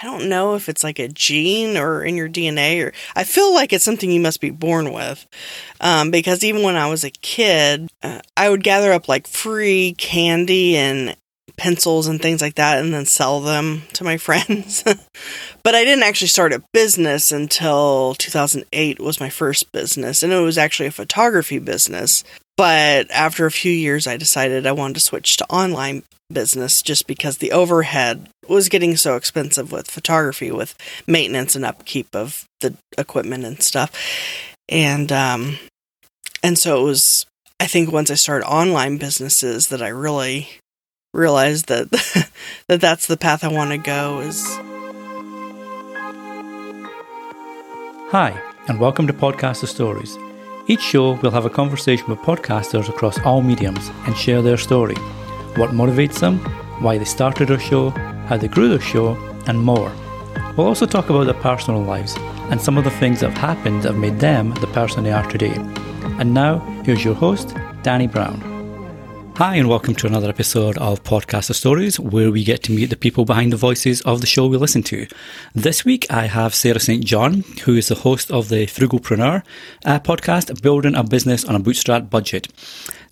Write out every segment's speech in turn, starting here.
I don't know if it's like a gene or in your DNA, or I feel like it's something you must be born with. Um, because even when I was a kid, uh, I would gather up like free candy and pencils and things like that and then sell them to my friends. but I didn't actually start a business until 2008 was my first business and it was actually a photography business. But after a few years I decided I wanted to switch to online business just because the overhead was getting so expensive with photography with maintenance and upkeep of the equipment and stuff. And um and so it was I think once I started online businesses that I really realized that that that's the path I want to go is Hi, and welcome to Podcaster Stories. Each show we'll have a conversation with podcasters across all mediums and share their story, what motivates them, why they started their show, how they grew their show, and more. We'll also talk about their personal lives and some of the things that have happened that have made them the person they are today. And now, here's your host, Danny Brown. Hi, and welcome to another episode of Podcaster Stories, where we get to meet the people behind the voices of the show we listen to. This week, I have Sarah St. John, who is the host of the Frugalpreneur uh, podcast, Building a Business on a Bootstrap Budget.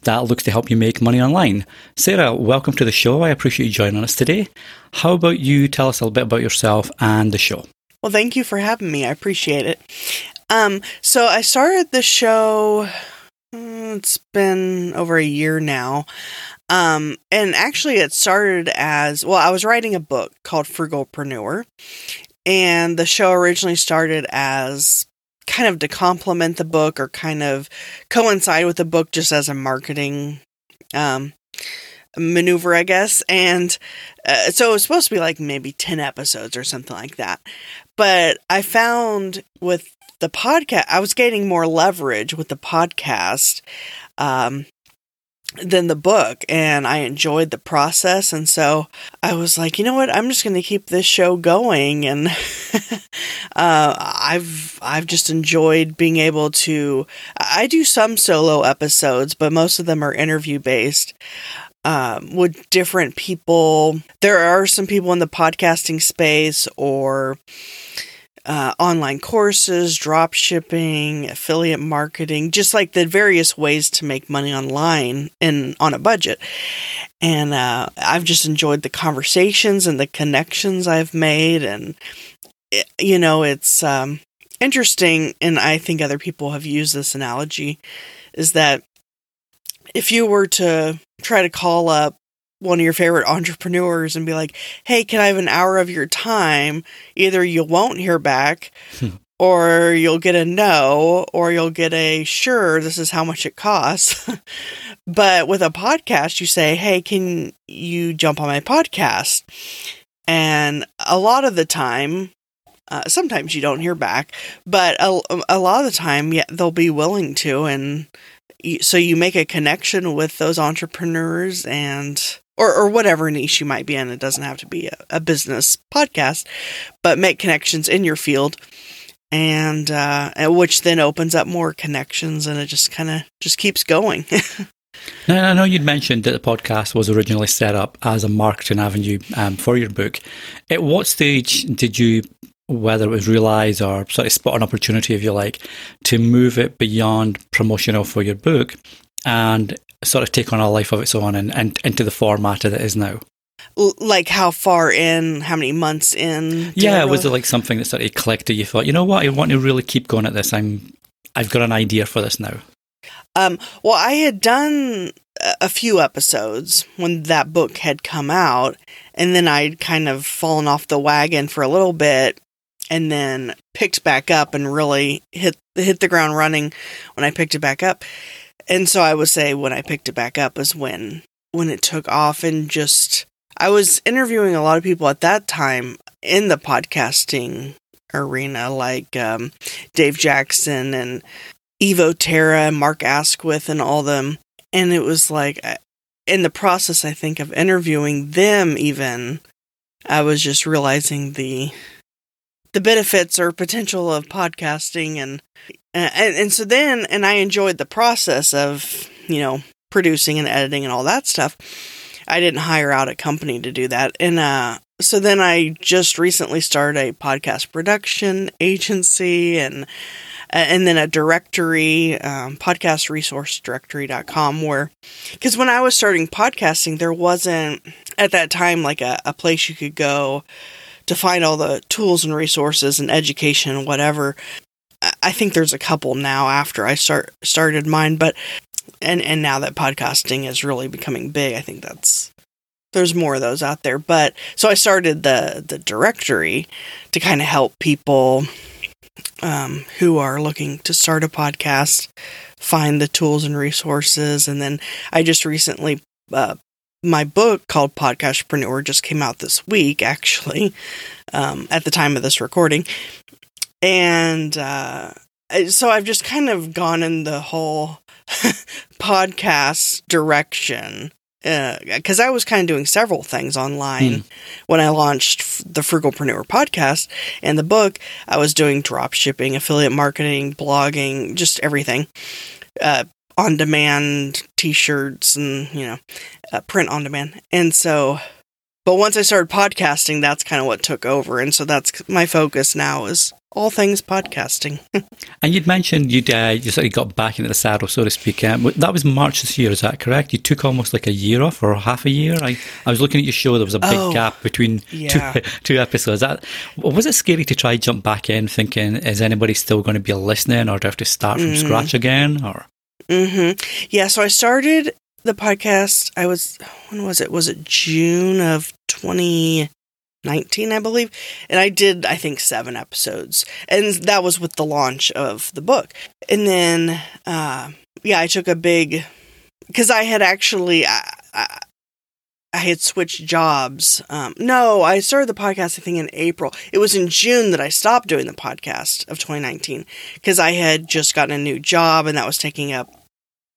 That looks to help you make money online. Sarah, welcome to the show. I appreciate you joining us today. How about you tell us a little bit about yourself and the show? Well, thank you for having me. I appreciate it. Um, so I started the show it's been over a year now. Um, and actually, it started as well, I was writing a book called Frugalpreneur, and the show originally started as kind of to complement the book or kind of coincide with the book just as a marketing um, maneuver, I guess. And uh, so it was supposed to be like maybe 10 episodes or something like that. But I found with the podcast, I was gaining more leverage with the podcast um, than the book, and I enjoyed the process. And so I was like, you know what? I'm just going to keep this show going, and uh, I've I've just enjoyed being able to. I do some solo episodes, but most of them are interview based. Um, with different people. There are some people in the podcasting space or uh, online courses, drop shipping, affiliate marketing, just like the various ways to make money online and on a budget. And uh, I've just enjoyed the conversations and the connections I've made. And, it, you know, it's um, interesting. And I think other people have used this analogy is that if you were to try to call up one of your favorite entrepreneurs and be like, hey, can I have an hour of your time? Either you won't hear back hmm. or you'll get a no or you'll get a sure, this is how much it costs. but with a podcast, you say, hey, can you jump on my podcast? And a lot of the time, uh, sometimes you don't hear back, but a, a lot of the time, yeah, they'll be willing to. And so you make a connection with those entrepreneurs and or, or whatever niche you might be in. It doesn't have to be a, a business podcast, but make connections in your field and uh, which then opens up more connections and it just kind of just keeps going. now, I know you'd mentioned that the podcast was originally set up as a marketing avenue um, for your book. At what stage did you, whether it was realize or sort of spot an opportunity, if you like, to move it beyond promotional for your book and sort of take on a life of its own and, and into the format that it is now. Like how far in, how many months in? Yeah, really... was it like something that sort of clicked that you thought, you know what, I want to really keep going at this. I'm, I've got an idea for this now. Um, well, I had done a few episodes when that book had come out, and then I'd kind of fallen off the wagon for a little bit, and then picked back up and really hit hit the ground running when I picked it back up. And so I would say when I picked it back up was when when it took off and just I was interviewing a lot of people at that time in the podcasting arena like um, Dave Jackson and Evo Terra and Mark Asquith and all them. And it was like in the process I think of interviewing them even I was just realizing the the benefits or potential of podcasting and and, and so then, and I enjoyed the process of, you know, producing and editing and all that stuff. I didn't hire out a company to do that. And uh, so then I just recently started a podcast production agency and and then a directory, um, podcastresourcedirectory.com, where, because when I was starting podcasting, there wasn't at that time like a, a place you could go to find all the tools and resources and education and whatever. I think there's a couple now after I start started mine, but and and now that podcasting is really becoming big, I think that's there's more of those out there. But so I started the the directory to kind of help people um, who are looking to start a podcast find the tools and resources. And then I just recently uh, my book called Podcastpreneur just came out this week, actually, um, at the time of this recording. And uh, so I've just kind of gone in the whole podcast direction because uh, I was kind of doing several things online hmm. when I launched the Frugalpreneur podcast and the book. I was doing drop shipping, affiliate marketing, blogging, just everything. Uh, on demand t-shirts and you know uh, print on demand and so but once i started podcasting that's kind of what took over and so that's my focus now is all things podcasting. and you'd mentioned you'd uh, you sort of got back into the saddle, so to speak. Um, that was March this year, is that correct? You took almost like a year off or half a year. I, I was looking at your show. There was a big oh, gap between yeah. two, two episodes. That was it scary to try jump back in, thinking is anybody still going to be listening, or do I have to start from mm. scratch again? Or mm-hmm. yeah. So I started the podcast. I was when was it? Was it June of twenty nineteen? I believe. And I did, I think, seven episodes. And that was with the launch of the book. And then, uh, yeah, I took a big, because I had actually, I, I, I, had switched jobs. Um, no, I started the podcast, I think, in April. It was in June that I stopped doing the podcast of 2019 because I had just gotten a new job and that was taking up,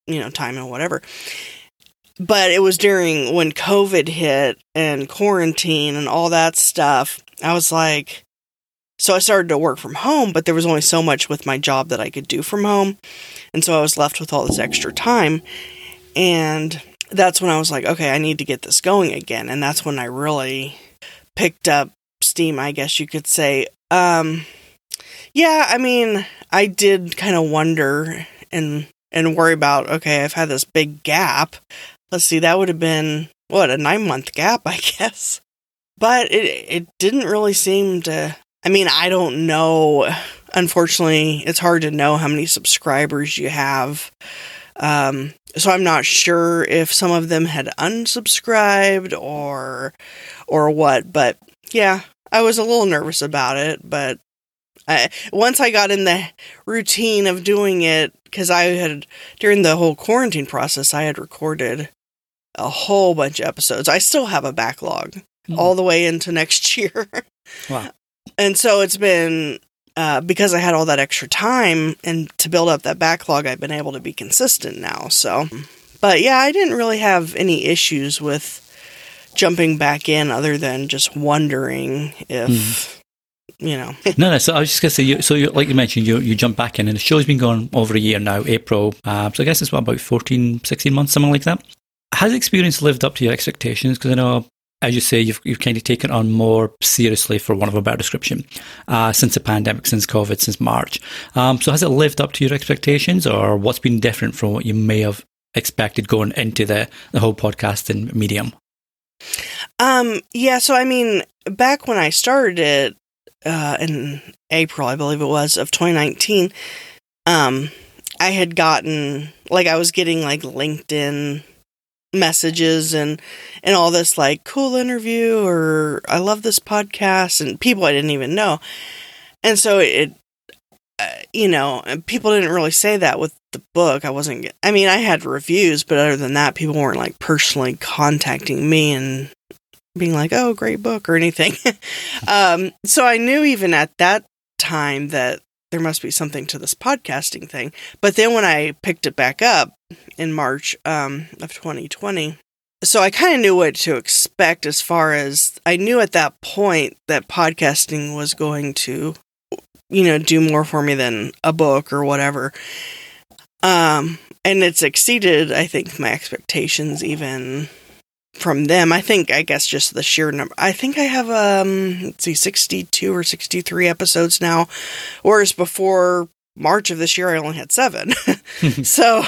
you know, time and whatever but it was during when COVID hit and quarantine and all that stuff. I was like, so I started to work from home, but there was only so much with my job that I could do from home. And so I was left with all this extra time. And that's when I was like, okay, I need to get this going again. And that's when I really picked up steam, I guess you could say. Um, yeah, I mean, I did kind of wonder and and worry about okay, I've had this big gap let's see, that would have been what a nine month gap, I guess. But it it didn't really seem to. I mean, I don't know. Unfortunately, it's hard to know how many subscribers you have. Um, so I'm not sure if some of them had unsubscribed or or what. But yeah, I was a little nervous about it. But I, once I got in the routine of doing it, because I had during the whole quarantine process, I had recorded a whole bunch of episodes. I still have a backlog mm. all the way into next year. wow. And so it's been uh, because I had all that extra time and to build up that backlog, I've been able to be consistent now. So, but yeah, I didn't really have any issues with jumping back in other than just wondering if. Mm. You know, no, no. So I was just gonna say, you, so you, like you mentioned, you you jump back in, and the show's been going over a year now, April. Uh, so I guess it's what, about 14, 16 months, something like that. Has experience lived up to your expectations? Because I know, as you say, you've, you've kind of taken on more seriously, for one of a better description, uh, since the pandemic, since COVID, since March. Um, so has it lived up to your expectations, or what's been different from what you may have expected going into the, the whole podcasting medium? Um, yeah, so I mean, back when I started it uh, in April, I believe it was, of 2019, um, I had gotten, like, I was getting, like, LinkedIn messages and and all this like cool interview or I love this podcast and people I didn't even know. And so it uh, you know, people didn't really say that with the book. I wasn't I mean, I had reviews, but other than that, people weren't like personally contacting me and being like, "Oh, great book" or anything. um so I knew even at that time that there must be something to this podcasting thing. But then when I picked it back up in March um, of 2020, so I kind of knew what to expect as far as I knew at that point that podcasting was going to, you know, do more for me than a book or whatever. Um, and it's exceeded, I think, my expectations even from them. I think I guess just the sheer number. I think I have um let's see 62 or 63 episodes now whereas before March of this year I only had 7. so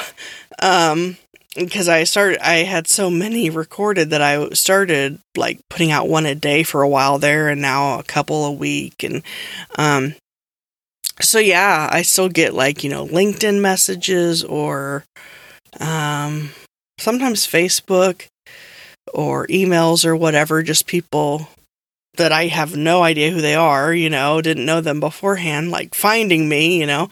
um because I started I had so many recorded that I started like putting out one a day for a while there and now a couple a week and um so yeah, I still get like, you know, LinkedIn messages or um sometimes Facebook or emails or whatever, just people that I have no idea who they are, you know, didn't know them beforehand, like finding me, you know,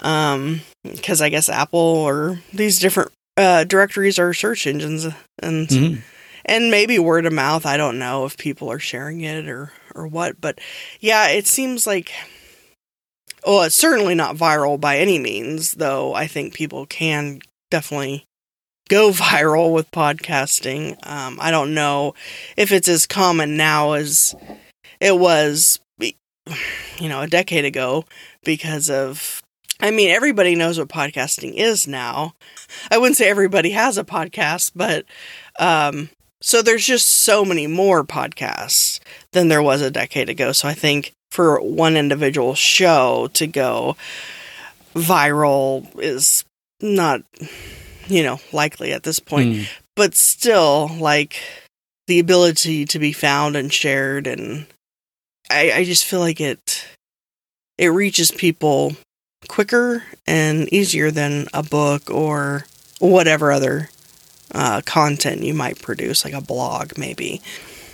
um, because I guess Apple or these different uh, directories are search engines, and mm-hmm. and maybe word of mouth. I don't know if people are sharing it or or what, but yeah, it seems like. Well, it's certainly not viral by any means, though. I think people can definitely go viral with podcasting. Um, I don't know if it's as common now as it was, you know, a decade ago because of. I mean, everybody knows what podcasting is now. I wouldn't say everybody has a podcast, but um, so there's just so many more podcasts than there was a decade ago. So I think for one individual show to go viral is not you know, likely at this point. Mm. But still, like the ability to be found and shared and I, I just feel like it it reaches people quicker and easier than a book or whatever other uh, content you might produce, like a blog, maybe.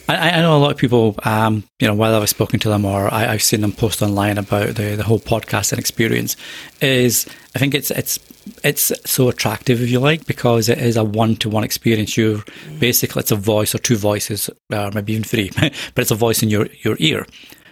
I, I know a lot of people, um, you know, whether I've spoken to them or I, have seen them post online about the, the whole podcasting experience, is I think it's it's it's so attractive if you like because it is a one to one experience. You're basically it's a voice or two voices, or maybe even three, but it's a voice in your your ear.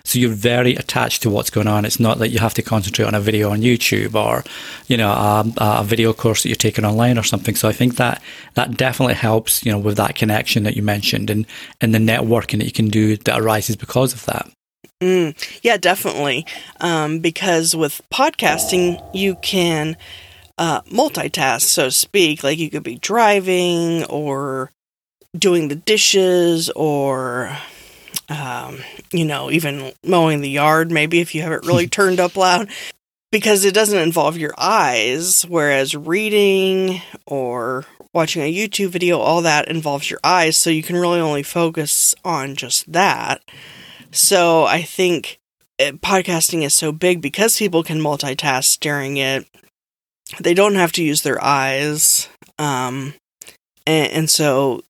So you're very attached to what's going on. It's not that you have to concentrate on a video on YouTube or, you know, a, a video course that you're taking online or something. So I think that that definitely helps, you know, with that connection that you mentioned and, and the networking that you can do that arises because of that. Mm, yeah, definitely. Um, because with podcasting, you can uh, multitask, so to speak. Like you could be driving or doing the dishes or um, you know, even mowing the yard, maybe if you have it really turned up loud, because it doesn't involve your eyes. Whereas reading or watching a YouTube video, all that involves your eyes. So you can really only focus on just that. So I think it, eh, podcasting is so big because people can multitask during it. They don't have to use their eyes. Um, and, and so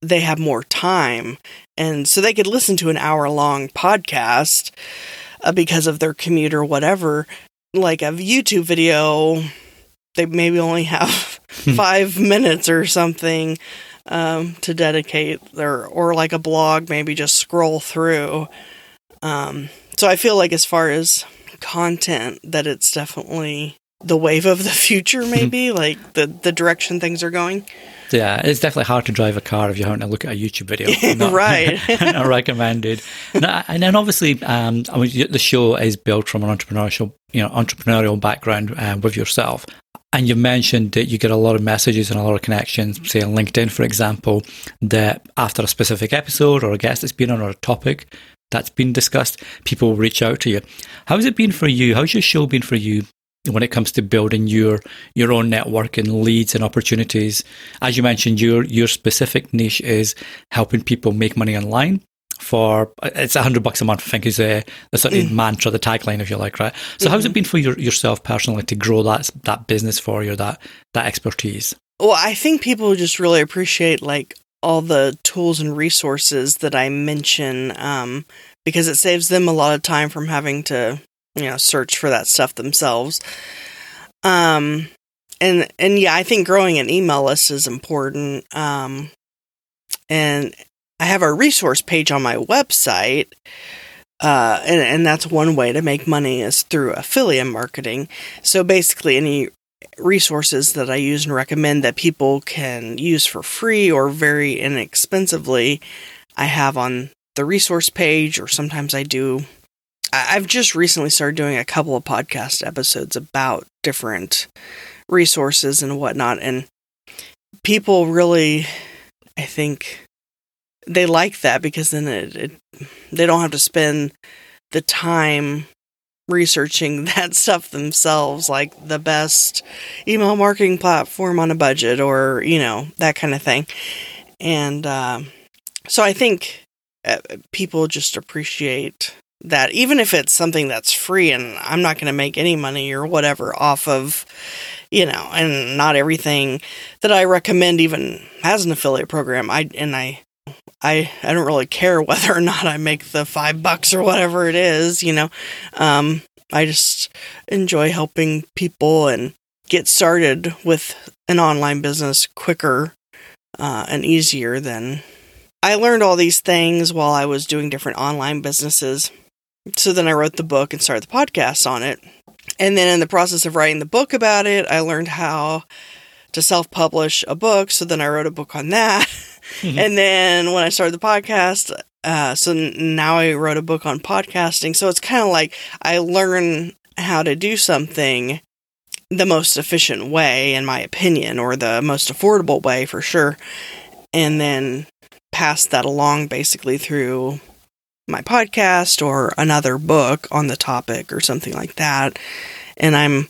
they have more time. And so they could listen to an hour long podcast uh, because of their commute or whatever. Like a YouTube video, they maybe only have hmm. five minutes or something um, to dedicate their, or like a blog, maybe just scroll through. Um, so I feel like as far as content, that it's definitely the wave of the future, maybe like the the direction things are going. Yeah, it's definitely hard to drive a car if you're having to look at a YouTube video. Not, right. not recommended. and then obviously, um, I mean, the show is built from an entrepreneurial, you know, entrepreneurial background uh, with yourself. And you mentioned that you get a lot of messages and a lot of connections, say on LinkedIn, for example, that after a specific episode or a guest that's been on or a topic that's been discussed, people reach out to you. How's it been for you? How's your show been for you when it comes to building your your own network and leads and opportunities. As you mentioned, your your specific niche is helping people make money online. For it's a hundred bucks a month, I think is a the sort of mm. mantra, the tagline, if you like, right? So, mm-hmm. how's it mm-hmm. been for your, yourself personally to grow that that business for you, that that expertise? Well, I think people just really appreciate like all the tools and resources that I mention um, because it saves them a lot of time from having to you know search for that stuff themselves um and and yeah i think growing an email list is important um and i have a resource page on my website uh, and, and that's one way to make money is through affiliate marketing. So basically, any resources that I use and recommend that people can use for free or very inexpensively, I have on the resource page, or sometimes I do I've just recently started doing a couple of podcast episodes about different resources and whatnot, and people really, I think, they like that because then it, it they don't have to spend the time researching that stuff themselves like the best email marketing platform on a budget or you know that kind of thing. And uh, so i think uh, people just appreciate that even if it's something that's free and i'm not going to make any money or whatever off of you know and not everything that i recommend even has an affiliate program i and i I, I don't really care whether or not I make the five bucks or whatever it is, you know. Um, I just enjoy helping people and get started with an online business quicker uh, and easier than I learned all these things while I was doing different online businesses. So then I wrote the book and started the podcast on it. And then in the process of writing the book about it, I learned how to self publish a book. So then I wrote a book on that. Mm-hmm. And then when I started the podcast, uh, so now I wrote a book on podcasting. So it's kind of like I learn how to do something the most efficient way, in my opinion, or the most affordable way for sure. And then pass that along basically through my podcast or another book on the topic or something like that. And I'm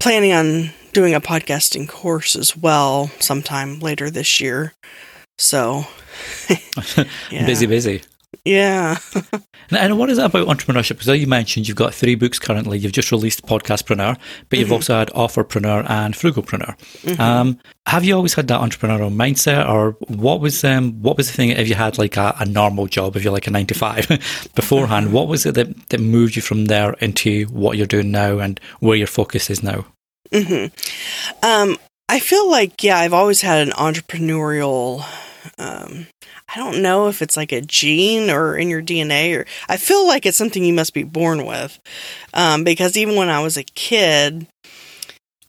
planning on doing a podcasting course as well sometime later this year. So, yeah. busy, busy. Yeah. and what is it about entrepreneurship? Because you mentioned you've got three books currently. You've just released Podcastpreneur, but you've mm-hmm. also had Authorpreneur and Frugalpreneur. Mm-hmm. Um, have you always had that entrepreneurial mindset, or what was um, what was the thing? If you had like a, a normal job, if you're like a nine to five beforehand, what was it that, that moved you from there into what you're doing now and where your focus is now? Mm-hmm. Um, I feel like yeah, I've always had an entrepreneurial. Um, I don't know if it's like a gene or in your DNA, or I feel like it's something you must be born with. Um, because even when I was a kid,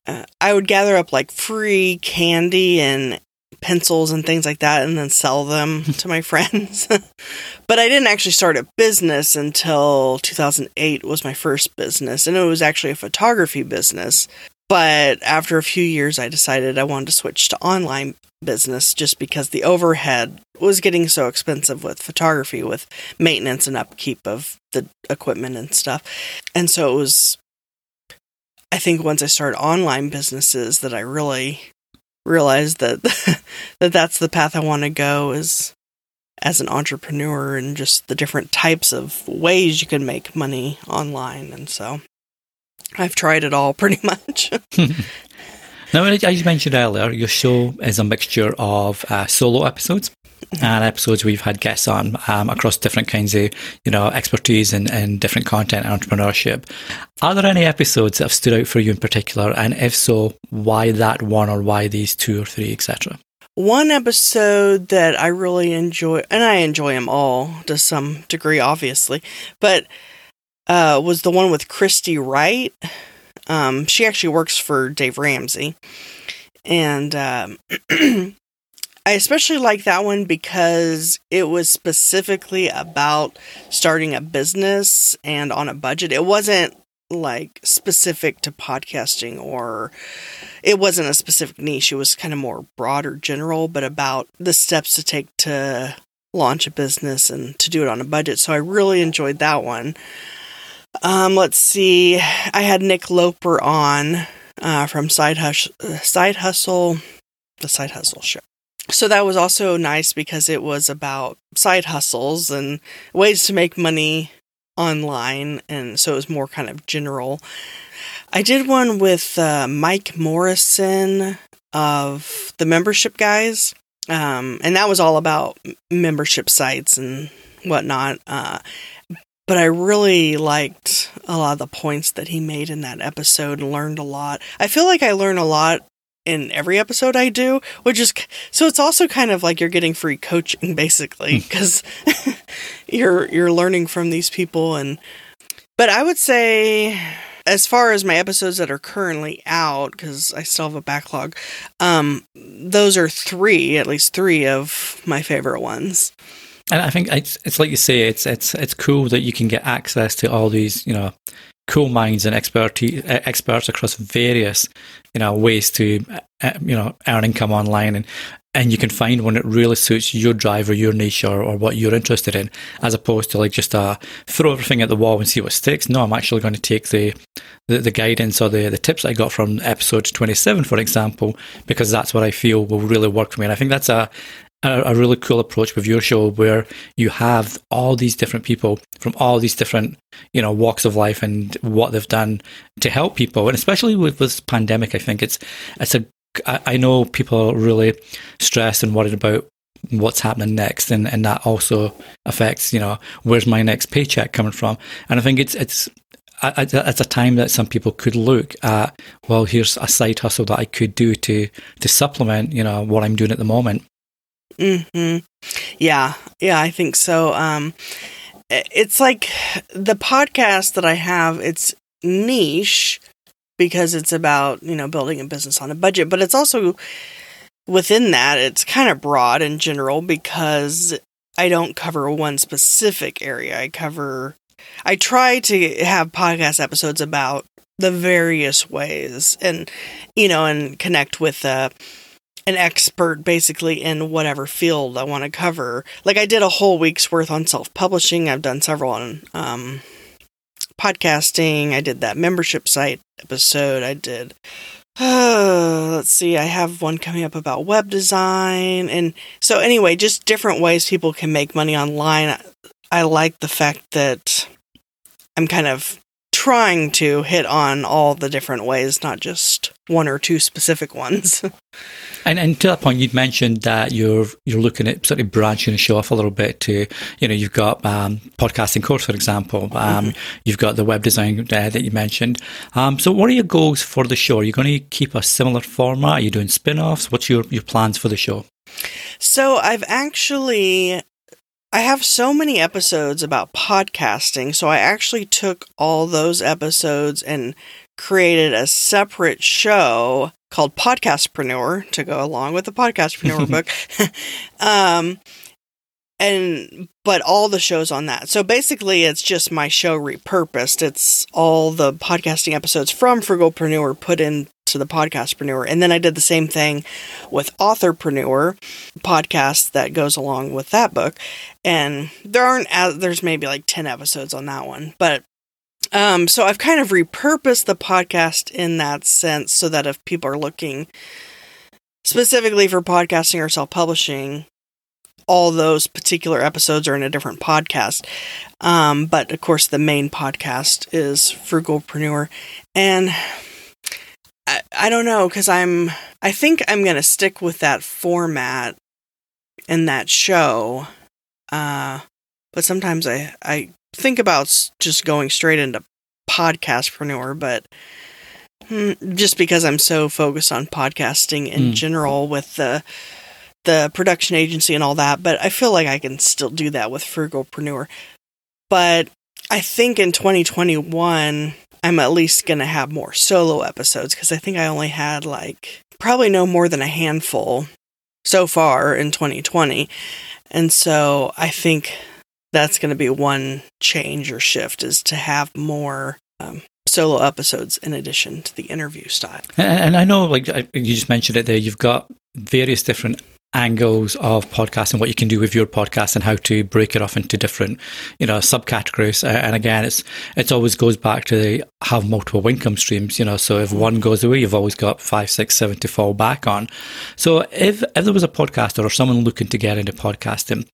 uh, I would gather up like free candy and pencils and things like that and then sell them to my friends. but I didn't actually start a business until 2008 was my first business and it was actually a photography business. But after a few years, I decided I wanted to switch to online business just because the overhead was getting so expensive with photography, with maintenance and upkeep of the equipment and stuff. And so it was, I think, once I started online businesses that I really realized that that that's the path I want to go is as an entrepreneur and just the different types of ways you can make money online and so I've tried it all pretty much. now, as you mentioned earlier, your show is a mixture of uh, solo episodes and episodes we've had guests on um, across different kinds of you know expertise and, and different content and entrepreneurship. Are there any episodes that have stood out for you in particular, and if so, why that one or why these two or three, etc. One episode that I really enjoy, and I enjoy them all to some degree, obviously, but uh, was the one with Christy Wright. Um, she actually works for Dave Ramsey. And um, I especially like that one because it was specifically about starting a business and on a budget. It wasn't like specific to podcasting or it wasn't a specific niche. It was kind of more broader, general, but about the steps to take to launch a business and to do it on a budget. So I really enjoyed that one. Um, let's see. I had Nick Loper on uh, from Side, Side Hustle, the Side Hustle show. So that was also nice because it was about side hustles and ways to make money online. And so it was more kind of general. I did one with uh, Mike Morrison of the membership guys. Um, and that was all about membership sites and whatnot. Uh, but I really liked a lot of the points that he made in that episode and learned a lot. I feel like I learn a lot in every episode I do, which is so it's also kind of like you're getting free coaching basically because hmm. you're you're learning from these people and but I would say as far as my episodes that are currently out because I still have a backlog, um those are 3, at least 3 of my favorite ones. And I think it's it's like you say, it's it's it's cool that you can get access to all these, you know, cool minds and expertise experts across various, you know, ways to uh, you know earn income online. And and you can find one that really suits your drive or your niche or, or what you're interested in, as opposed to like just a throw everything at the wall and see what sticks. No, I'm actually going to take the the, the guidance or the, the tips I got from episode 27, for example, because that's what I feel will really work for me. And I think that's a, a, a really cool approach with your show where you have all these different people from all these different you know walks of life and what they've done to help people. And especially with this pandemic i think it's it's a I know people are really stressed and worried about what's happening next and, and that also affects you know where's my next paycheck coming from? And i think it's it's it's a time that some people could look at well here's a side hustle that i could do to to supplement you know what i'm doing at the moment hmm yeah. Yeah i think so. Um it's like the podcast that i have it's niche because it's about, you know, building a business on a budget, but it's also within that, it's kind of broad in general because I don't cover one specific area. I cover, I try to have podcast episodes about the various ways and, you know, and connect with, uh, an expert basically in whatever field I want to cover. Like I did a whole week's worth on self publishing. I've done several on um, podcasting. I did that membership site episode. I did. Uh, let's see. I have one coming up about web design, and so anyway, just different ways people can make money online. I like the fact that I'm kind of trying to hit on all the different ways, not just one or two specific ones. and and to that point, you'd mentioned that you're you're looking at sort of branching the show off a little bit to, you know, you've got um, podcasting course, for example. Um, mm-hmm. You've got the web design uh, that you mentioned. Um, so, what are your goals for the show? Are you going to keep a similar format? Are you doing spin offs? What's your, your plans for the show? So, I've actually I have so many episodes about podcasting, so I actually took all those episodes and created a separate show called Podcastpreneur to go along with the Podcastpreneur book. um, and but all the shows on that. So basically it's just my show repurposed. It's all the podcasting episodes from Frugalpreneur put into the podcastpreneur. And then I did the same thing with authorpreneur podcast that goes along with that book. And there aren't as there's maybe like 10 episodes on that one. But um so I've kind of repurposed the podcast in that sense so that if people are looking specifically for podcasting or self-publishing, all those particular episodes are in a different podcast. Um, but of course, the main podcast is Frugalpreneur. And I, I don't know because I'm I think I'm gonna stick with that format in that show. Uh, but sometimes I I think about just going straight into podcastpreneur, but hmm, just because I'm so focused on podcasting in mm. general with the the production agency and all that, but I feel like I can still do that with Frugalpreneur. But I think in 2021 I'm at least going to have more solo episodes because I think I only had like probably no more than a handful so far in 2020. And so I think that's going to be one change or shift is to have more um, solo episodes in addition to the interview style. And, and I know, like you just mentioned it there, you've got various different angles of podcasting, what you can do with your podcast, and how to break it off into different, you know, subcategories. Uh, and again, it's it always goes back to the, have multiple income streams. You know, so if mm-hmm. one goes away, you've always got five, six, seven to fall back on. So if if there was a podcaster or someone looking to get into podcasting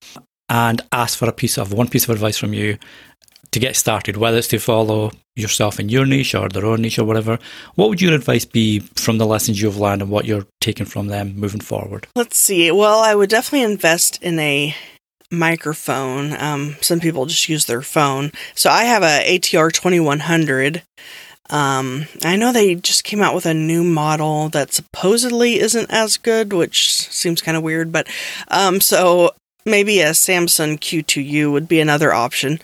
and ask for a piece of one piece of advice from you to get started, whether it's to follow yourself in your niche or their own niche or whatever, what would your advice be from the lessons you've learned and what you're taking from them moving forward? Let's see. Well, I would definitely invest in a microphone. Um, some people just use their phone. So I have a ATR 2100. Um, I know they just came out with a new model that supposedly isn't as good, which seems kind of weird, but um, so maybe a Samson Q2U would be another option.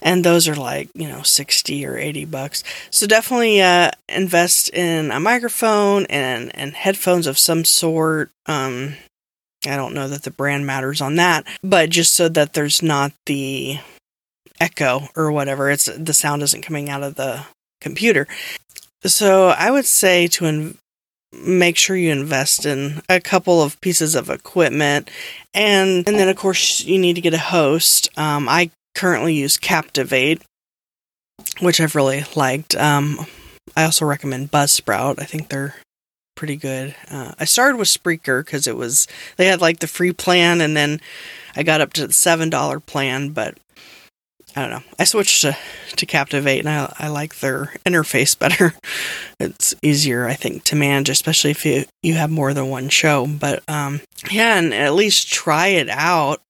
And those are like, you know, 60 or 80 bucks. So definitely uh, invest in a microphone and, and headphones of some sort. Um, I don't know that the brand matters on that, but just so that there's not the echo or whatever. It's the sound isn't coming out of the computer. So I would say to in, make sure you invest in a couple of pieces of equipment. And and then of course you need to get a host. Um, i currently use captivate which i've really liked. Um, i also recommend buzzsprout. I think they're pretty good. Uh, i started with spreaker because it was they had like the free plan and then i got up to the seven dollar plan but I don't know. I switched to, to Captivate and I, I like their interface better. It's easier, I think, to manage, especially if you, you have more than one show. But um, yeah, and at least try it out.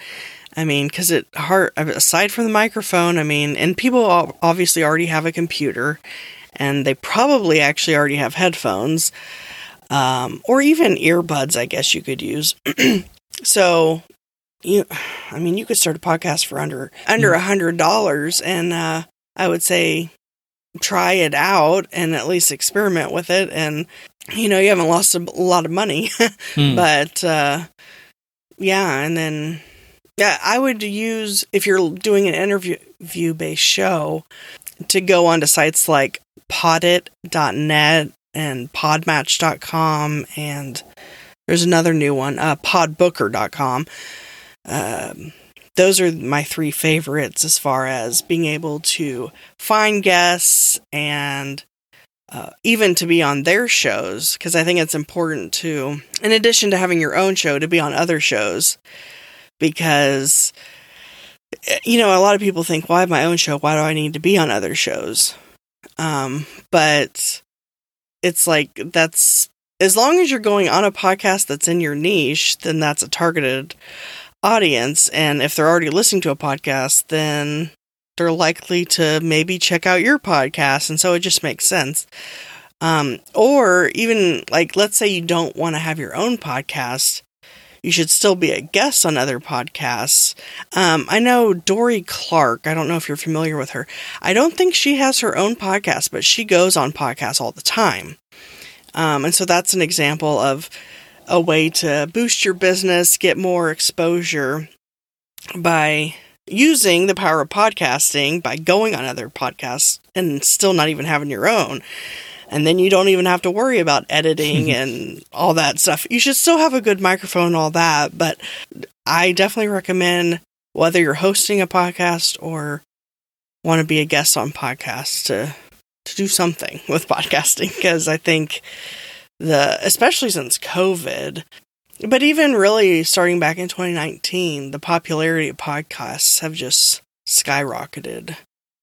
I mean, because it hard aside from the microphone. I mean, and people obviously already have a computer, and they probably actually already have headphones, um, or even earbuds. I guess you could use. so you i mean you could start a podcast for under under a hundred dollars and uh i would say try it out and at least experiment with it. And you know you haven't lost a lot of money mm. but uh yeah and then yeah i would use if you're doing an interview based show to go onto sites like podit.net and podmatch.com and there's another new one uh podbooker.com um, those are my three favorites as far as being able to find guests and uh, even to be on their shows because I think it's important to, in addition to having your own show, to be on other shows because eh, you know a lot of people think, "Well, I have my own show. Why do I need to be on other shows?" Um, but it's like that's as long as you're going on a podcast that's in your niche, then that's a targeted audience. And if they're already listening to a podcast, then they're likely to maybe check out your podcast. And so it just makes sense. Um, or even like, let's say you don't want to have your own podcast. You should still be a guest on other podcasts. Um, I know Dorie Clark. I don't know if you're familiar with her. I don't think she has her own podcast, but she goes on podcasts all the time. Um, and so that's an example of a way to boost your business, get more exposure by using the power of podcasting by going on other podcasts and still not even having your own. And then you don't even have to worry about editing and all that stuff. You should still have a good microphone and all that, but I definitely recommend whether you're hosting a podcast or want to be a guest on podcasts to to do something with podcasting because I think the especially since COVID, but even really starting back in 2019, the popularity of podcasts have just skyrocketed.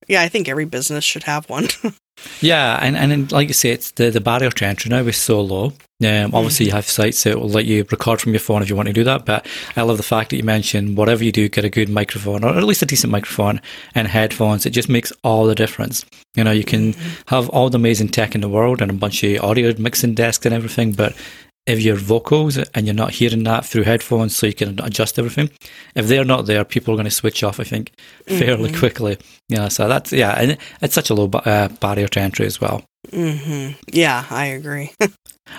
Yeah, I think every business should have one. yeah, and, and like you say, it's the, the barrier to entry now is so low. Um, obviously, you have sites that will let you record from your phone if you want to do that. But I love the fact that you mentioned whatever you do, get a good microphone or at least a decent microphone and headphones. It just makes all the difference. You know, you can mm-hmm. have all the amazing tech in the world and a bunch of audio mixing desks and everything, but if your vocals and you're not hearing that through headphones so you can adjust everything. If they're not there people are going to switch off i think fairly mm-hmm. quickly. Yeah so that's yeah and it's such a low uh, barrier to entry as well. Mm-hmm. yeah i agree.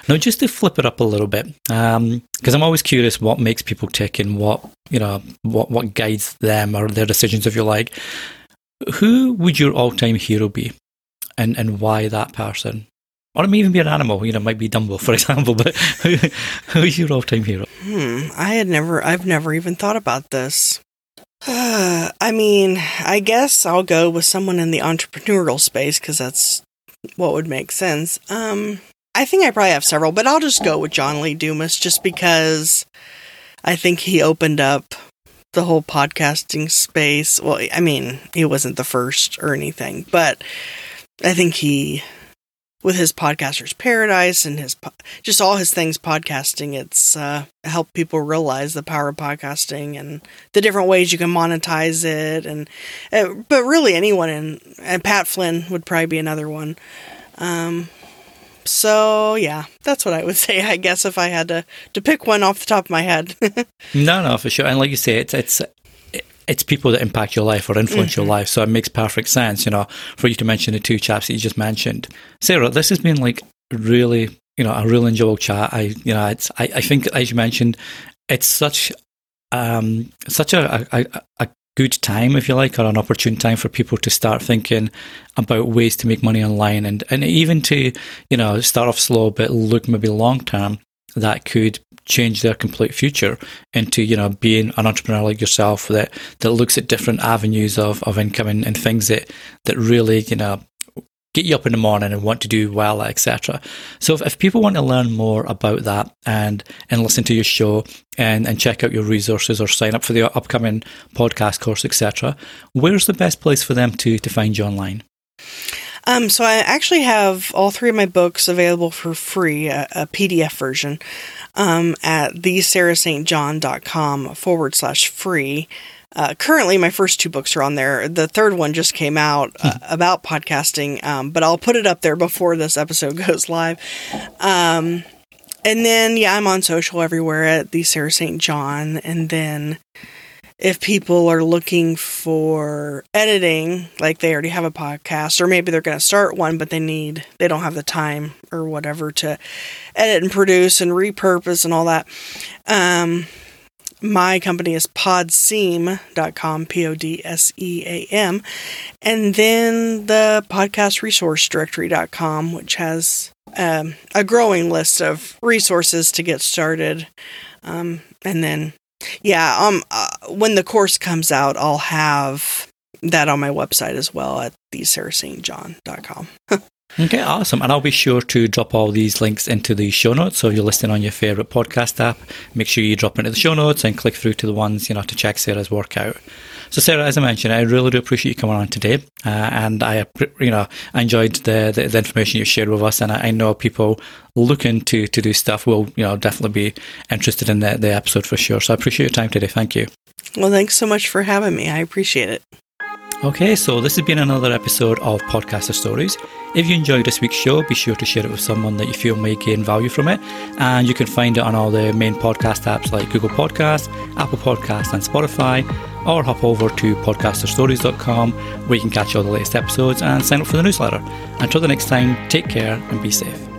Now just to flip it up a little bit because um, i'm always curious what makes people tick and what you know what what guides them or their decisions if you like. Who would your all-time hero be? And and why that person or it may even be an animal, you know, it might be Dumbo, for example, but who, who's your all time hero? Hmm, I had never, I've never even thought about this. I mean, I guess I'll go with someone in the entrepreneurial space because that's what would make sense. Um, I think I probably have several, but I'll just go with John Lee Dumas just because I think he opened up the whole podcasting space. Well, I mean, he wasn't the first or anything, but I think he with his podcaster's paradise and his just all his things podcasting. It's uh, helped people realize the power of podcasting and the different ways you can monetize it. And uh, but really anyone in and pat flynn would probably be another one. Um, so yeah that's what i would say i guess if i had to to pick one off the top of my head. No no for sure. And like you say it's it's it's people that impact your life or influence mm-hmm. your life. So it makes perfect sense, you know, for you to mention the two chaps that you just mentioned. Sarah, this has been like really, you know, a real enjoyable chat. I, you know, it's, I, I think as you mentioned, it's such, um, such a, a, a good time, if you like, or an opportune time for people to start thinking about ways to make money online and, and even to, you know, start off slow but look maybe long term that could change their complete future into, you know, being an entrepreneur like yourself that, that looks at different avenues of, of income and, and things that, that really, you know, get you up in the morning and want to do well, etc. So if, if, people want to learn more about that and and listen to your show and, and check out your resources or sign up for the upcoming podcast course, etc., where's the best place for them to to find you online? Um, so I actually have all three of my books available for free, a, a PDF version, um, at thesarahstjohn.com forward slash free. Uh, currently, my first two books are on there. The third one just came out uh, hmm. about podcasting, um, but I'll put it up there before this episode goes live. Um, and then, yeah, I'm on social everywhere at the Sarah St. John. And then, if people are looking for editing, like they already have a podcast, or maybe they're going to start one, but they need, they don't have the time or whatever to edit and produce and repurpose and all that. Um, my company is podseam.com, P O D S E A M. And then the podcast resource directory.com, which has um, a growing list of resources to get started. Um, and then, yeah, um, when the course comes out, I'll have that on my website as well at thesarahstjohn.com. Okay, awesome. And I'll be sure to drop all these links into the show notes. So if you're listening on your favorite podcast app, make sure you drop into the show notes and click through to the ones, you know, to check Sarah's workout. So Sarah, as I mentioned, I really do appreciate you coming on today. Uh, and I, you know, I enjoyed the, the, the, information you shared with us. And I, I, know people looking to, to do stuff will, you know, definitely be interested in the, the episode for sure. So I appreciate your time today. Thank you. Well, thanks so much for having me. I appreciate it. Okay, so this has been another episode of Podcaster Stories. If you enjoyed this week's show, be sure to share it with someone that you feel may gain value from it. And you can find it on all the main podcast apps like Google Podcasts, Apple Podcasts, and Spotify. Or hop over to podcasterstories.com where you can catch all the latest episodes and sign up for the newsletter. Until the next time, take care and be safe.